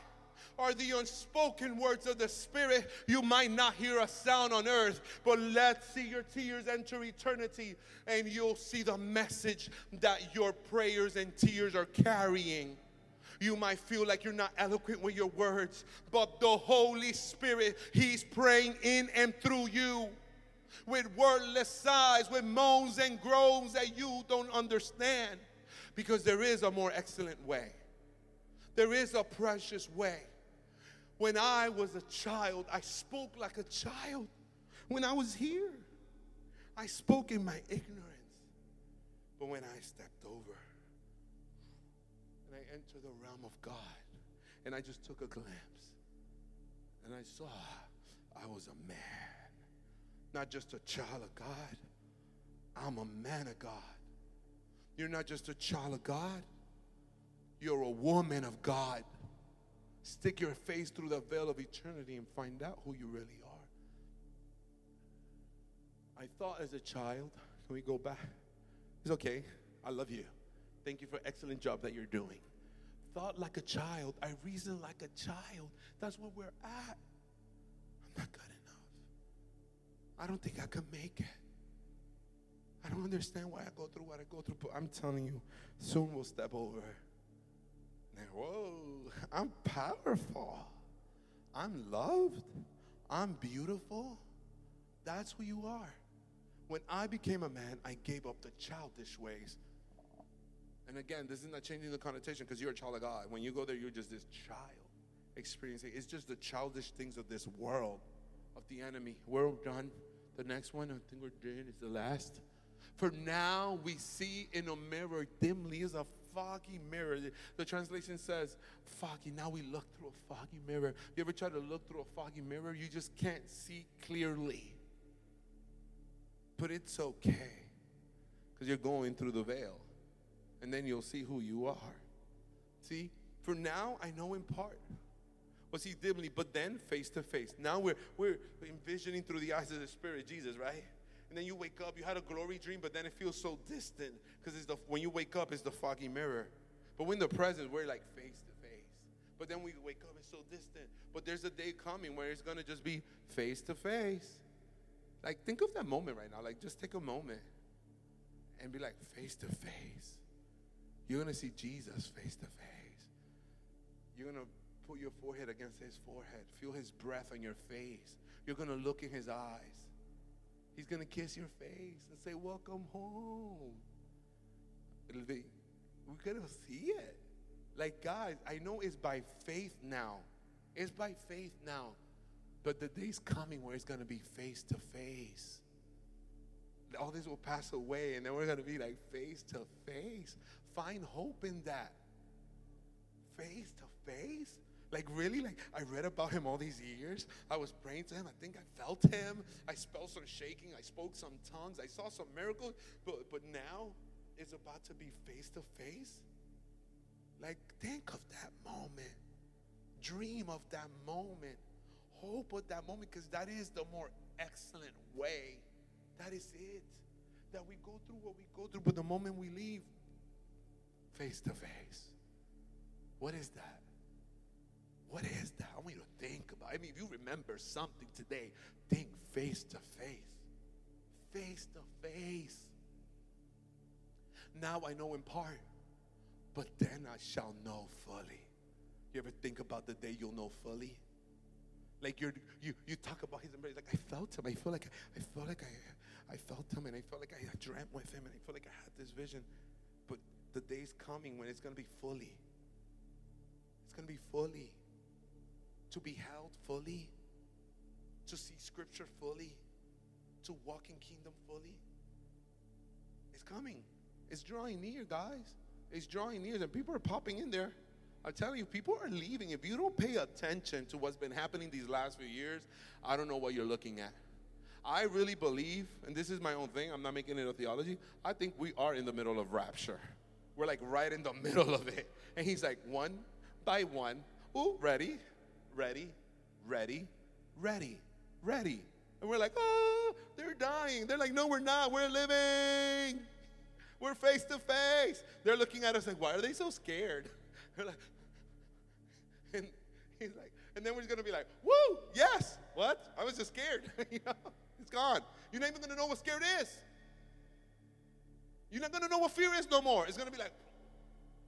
are the unspoken words of the Spirit. You might not hear a sound on earth, but let's see your tears enter eternity and you'll see the message that your prayers and tears are carrying. You might feel like you're not eloquent with your words, but the Holy Spirit, He's praying in and through you with wordless sighs, with moans and groans that you don't understand. Because there is a more excellent way, there is a precious way. When I was a child, I spoke like a child. When I was here, I spoke in my ignorance. But when I stepped over and I entered the realm of God and I just took a glimpse and I saw I was a man, not just a child of God. I'm a man of God. You're not just a child of God, you're a woman of God. Stick your face through the veil of eternity and find out who you really are. I thought as a child, can we go back? It's okay. I love you. Thank you for excellent job that you're doing. thought like a child. I reasoned like a child. That's where we're at. I'm not good enough. I don't think I can make it. I don't understand why I go through what I go through, but I'm telling you, soon we'll step over. Whoa, I'm powerful. I'm loved. I'm beautiful. That's who you are. When I became a man, I gave up the childish ways. And again, this is not changing the connotation because you're a child of God. When you go there, you're just this child experiencing. It's just the childish things of this world, of the enemy. We're done. The next one, I think we're doing, is the last. For now we see in a mirror dimly as a foggy mirror. The, the, translation says foggy. Now we look through a foggy mirror. You ever try to look through a foggy mirror? You just can't see clearly. But it's okay because you're going through the veil. And then you'll see who you are. See, for now I know in part. Well, see dimly, but then face to face. Now we're we're envisioning through the eyes of the Spirit, Jesus, right? And then you wake up, you had a glory dream, but then it feels so distant because it's the when you wake up, it's the foggy mirror. But when the presence, we're like face to face. But then we wake up, it's so distant. But there's a day coming where it's gonna just be face to face. Like think of that moment right now. Like just take a moment and be like face to face. You're gonna see Jesus face to face. You're gonna put your forehead against his forehead, feel his breath on your face. You're gonna look in his eyes. He's going to kiss your face and say, Welcome home. We're going to see it. Like, guys, I know it's by faith now. It's by faith now. But the day's coming where it's going to be face to face. All this will pass away, and then we're going to be like face to face. Find hope in that. Face to face. Like, really? Like, I read about him all these years. I was praying to him. I think I felt him. I felt some shaking. I spoke some tongues. I saw some miracles. But, but now it's about to be face to face. Like, think of that moment. Dream of that moment. Hope of that moment because that is the more excellent way. That is it. That we go through what we go through, but the moment we leave, face to face. What is that? What is that? I want you to think about. It. I mean, if you remember something today, think face to face. Face to face. Now I know in part, but then I shall know fully. You ever think about the day you'll know fully? Like you're, you you talk about his embrace. Like I felt him. I feel like I, felt like I I felt him, and I felt like I, I dreamt with him, and I felt like I had this vision. But the day's coming when it's gonna be fully. It's gonna be fully to be held fully, to see scripture fully, to walk in kingdom fully. It's coming. It's drawing near, guys. It's drawing near, and people are popping in there. I'm telling you, people are leaving. If you don't pay attention to what's been happening these last few years, I don't know what you're looking at. I really believe, and this is my own thing, I'm not making it a theology. I think we are in the middle of rapture. We're like right in the middle of it. And he's like, one by one, ooh, ready, ready, ready, ready, ready. And we're like, oh, they're dying. They're like, no, we're not. We're living. We're face to face. They're looking at us like, why are they so scared? They're like, and he's like, and then we're gonna be like, woo, yes. What? I was just scared. you know, it's gone. You're not even gonna know what scared is. You're not gonna know what fear is no more. It's gonna be like,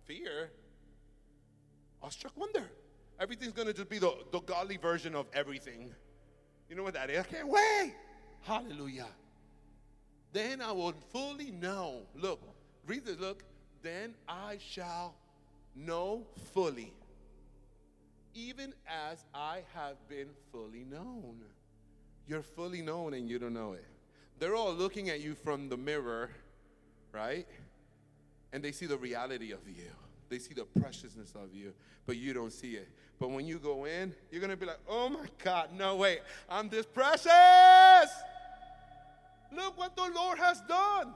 fear? Awestruck wonder. Everything's going to just be the, the godly version of everything. You know what that is? I can't wait. Hallelujah. Then I will fully know. Look, read this. Look. Then I shall know fully, even as I have been fully known. You're fully known and you don't know it. They're all looking at you from the mirror, right? And they see the reality of you. They see the preciousness of you, but you don't see it. But when you go in, you're going to be like, oh my God, no way. I'm this precious. Look what the Lord has done.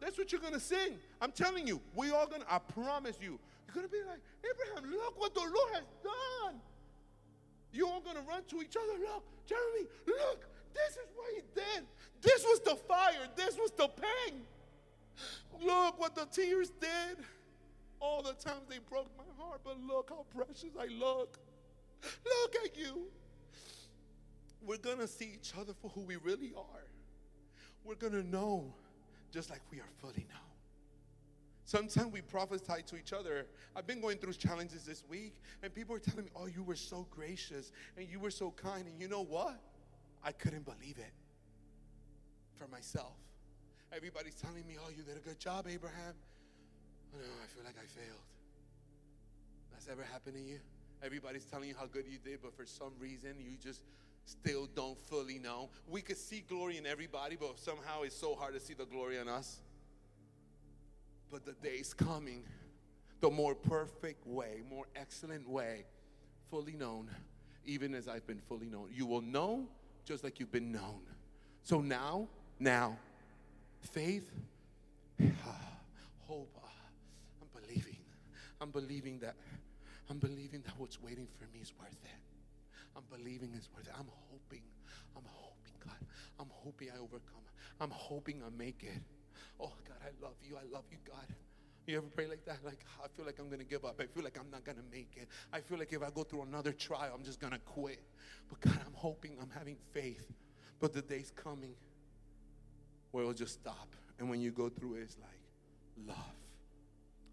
That's what you're going to sing. I'm telling you, we are going to, I promise you, you're going to be like, Abraham, look what the Lord has done. You're all going to run to each other. Look, Jeremy, look, this is what he did. This was the fire. This was the pain. Look what the tears did. All the times they broke my heart, but look how precious I look. Look at you. We're going to see each other for who we really are. We're going to know just like we are fully known. Sometimes we prophesy to each other. I've been going through challenges this week, and people are telling me, Oh, you were so gracious and you were so kind. And you know what? I couldn't believe it for myself. Everybody's telling me, Oh, you did a good job, Abraham. Oh, no, I feel like I failed. That's ever happened to you? Everybody's telling you how good you did, but for some reason you just still don't fully know. We could see glory in everybody, but somehow it's so hard to see the glory in us. But the day is coming, the more perfect way, more excellent way, fully known, even as I've been fully known. You will know just like you've been known. So now, now, faith, hope. I'm believing that, I'm believing that what's waiting for me is worth it. I'm believing it's worth it. I'm hoping, I'm hoping, God. I'm hoping I overcome. I'm hoping I make it. Oh, God, I love you. I love you, God. You ever pray like that? Like, I feel like I'm going to give up. I feel like I'm not going to make it. I feel like if I go through another trial, I'm just going to quit. But God, I'm hoping, I'm having faith. But the day's coming where it'll just stop. And when you go through it, it's like love.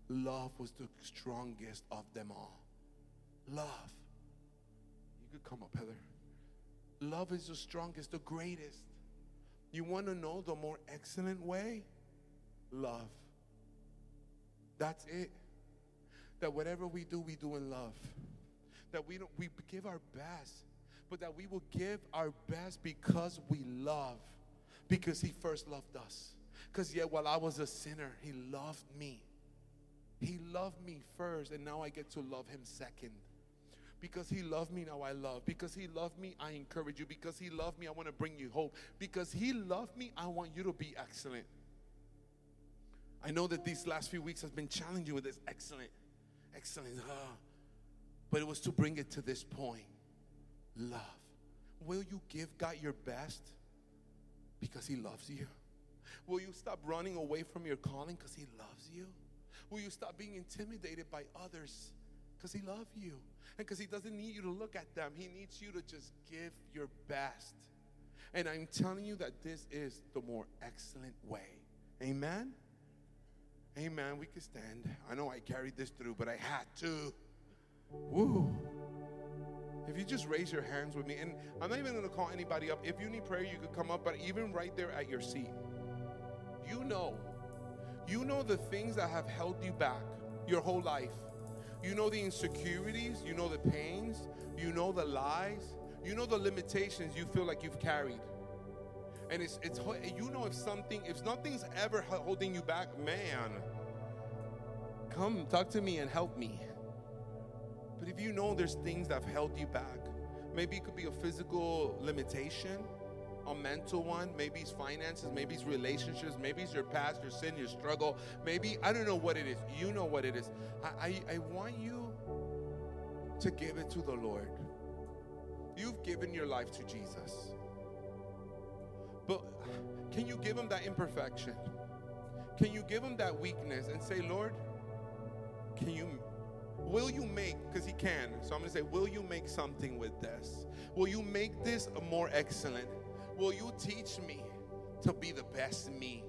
Love was the strongest of them all. Love. You could come up, Heather. Love is the strongest, the greatest. You want to know the more excellent way? Love. That's it. That whatever we do, we do in love. That we don't we give our best, but that we will give our best because we love. Because he first loved us. Because yet while I was a sinner, he loved me. He loved me first, and now I get to love him second. Because he loved me, now I love. Because he loved me, I encourage you. Because he loved me, I want to bring you hope. Because he loved me, I want you to be excellent. I know that these last few weeks has been challenging with this excellent, excellent. But it was to bring it to this point love. Will you give God your best because He loves you? Will you stop running away from your calling because He loves you? Will you stop being intimidated by others because He loves you? And because He doesn't need you to look at them, He needs you to just give your best. And I'm telling you that this is the more excellent way. Amen? Amen. We can stand. I know I carried this through, but I had to. Woo. If you just raise your hands with me, and I'm not even going to call anybody up. If you need prayer, you could come up, but even right there at your seat, you know, you know the things that have held you back your whole life. You know the insecurities, you know the pains, you know the lies, you know the limitations you feel like you've carried. And it's, it's you know if something, if nothing's ever holding you back, man, come talk to me and help me. But if you know there's things that have held you back, maybe it could be a physical limitation, a mental one, maybe it's finances, maybe it's relationships, maybe it's your past, your sin, your struggle, maybe I don't know what it is. You know what it is. I, I, I want you to give it to the Lord. You've given your life to Jesus. But can you give him that imperfection? Can you give him that weakness and say, Lord, can you, will you make, because he can. So I'm going to say, will you make something with this? Will you make this more excellent? Will you teach me to be the best me?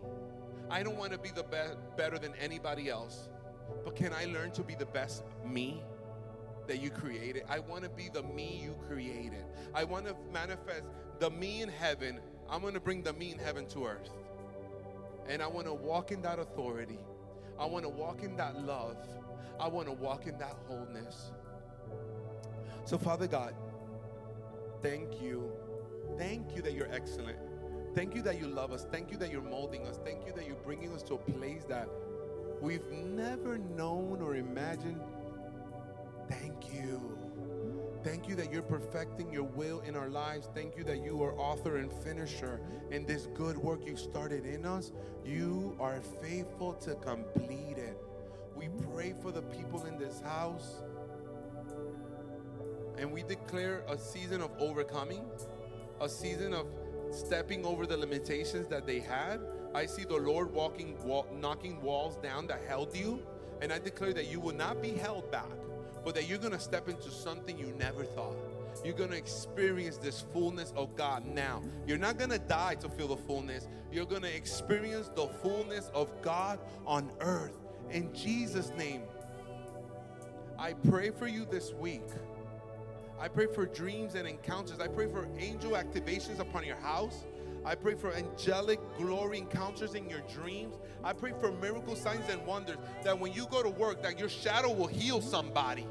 I don't want to be the best, better than anybody else, but can I learn to be the best me? that you created. I want to be the me you created. I want to manifest the me in heaven I'm going to bring the me in heaven to earth. And I want to walk in that authority. I want to walk in that love. I want to walk in that wholeness. So, Father God, thank you. Thank you that you're excellent. Thank you that you love us. Thank you that you're molding us. Thank you that you're bringing us to a place that we've never known or imagined. Thank you. Thank you that you're perfecting your will in our lives. Thank you that you are author and finisher in this good work you started in us. You are faithful to complete it. We pray for the people in this house. And we declare a season of overcoming, a season of stepping over the limitations that they had. I see the Lord walking, knocking walls down that held you And I declare that you will not be held back, but that you're going to step into something you never thought. You're going to experience this fullness of God now. You're not going to die to feel the fullness. You're going to experience the fullness of God on earth. In Jesus' name, I pray for you this week. I pray for dreams and encounters. I pray for angel activations upon your house. I pray for angelic glory encounters in your dreams. I pray for miracle signs and wonders that when you go to work that your shadow will heal somebody.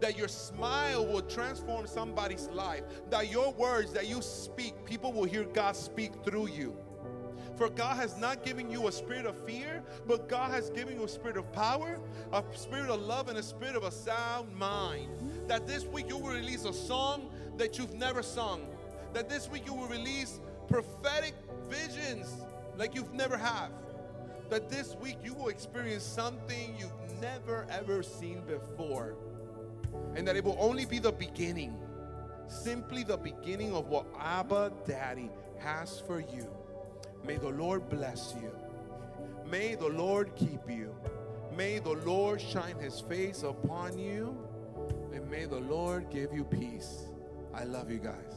That your smile will transform somebody's life. That your words that you speak, people will hear God speak through you. For God has not given you a spirit of fear, but God has given you a spirit of power, a spirit of love, and a spirit of a sound mind. That this week you will release a song that you've never sung. That this week you will release prophetic visions like you've never have. That this week you will experience something you've never ever seen before. And that it will only be the beginning. Simply the beginning of what Abba Daddy has for you. May the Lord bless you. May the Lord keep you. May the Lord shine his face upon you. And may the Lord give you peace. I love you guys.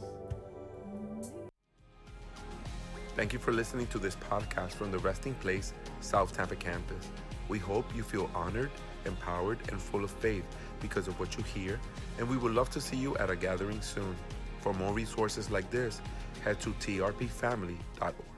Thank you for listening to this podcast from the Resting Place South Tampa campus. We hope you feel honored, empowered, and full of faith because of what you hear, and we would love to see you at a gathering soon. For more resources like this, head to trpfamily.org.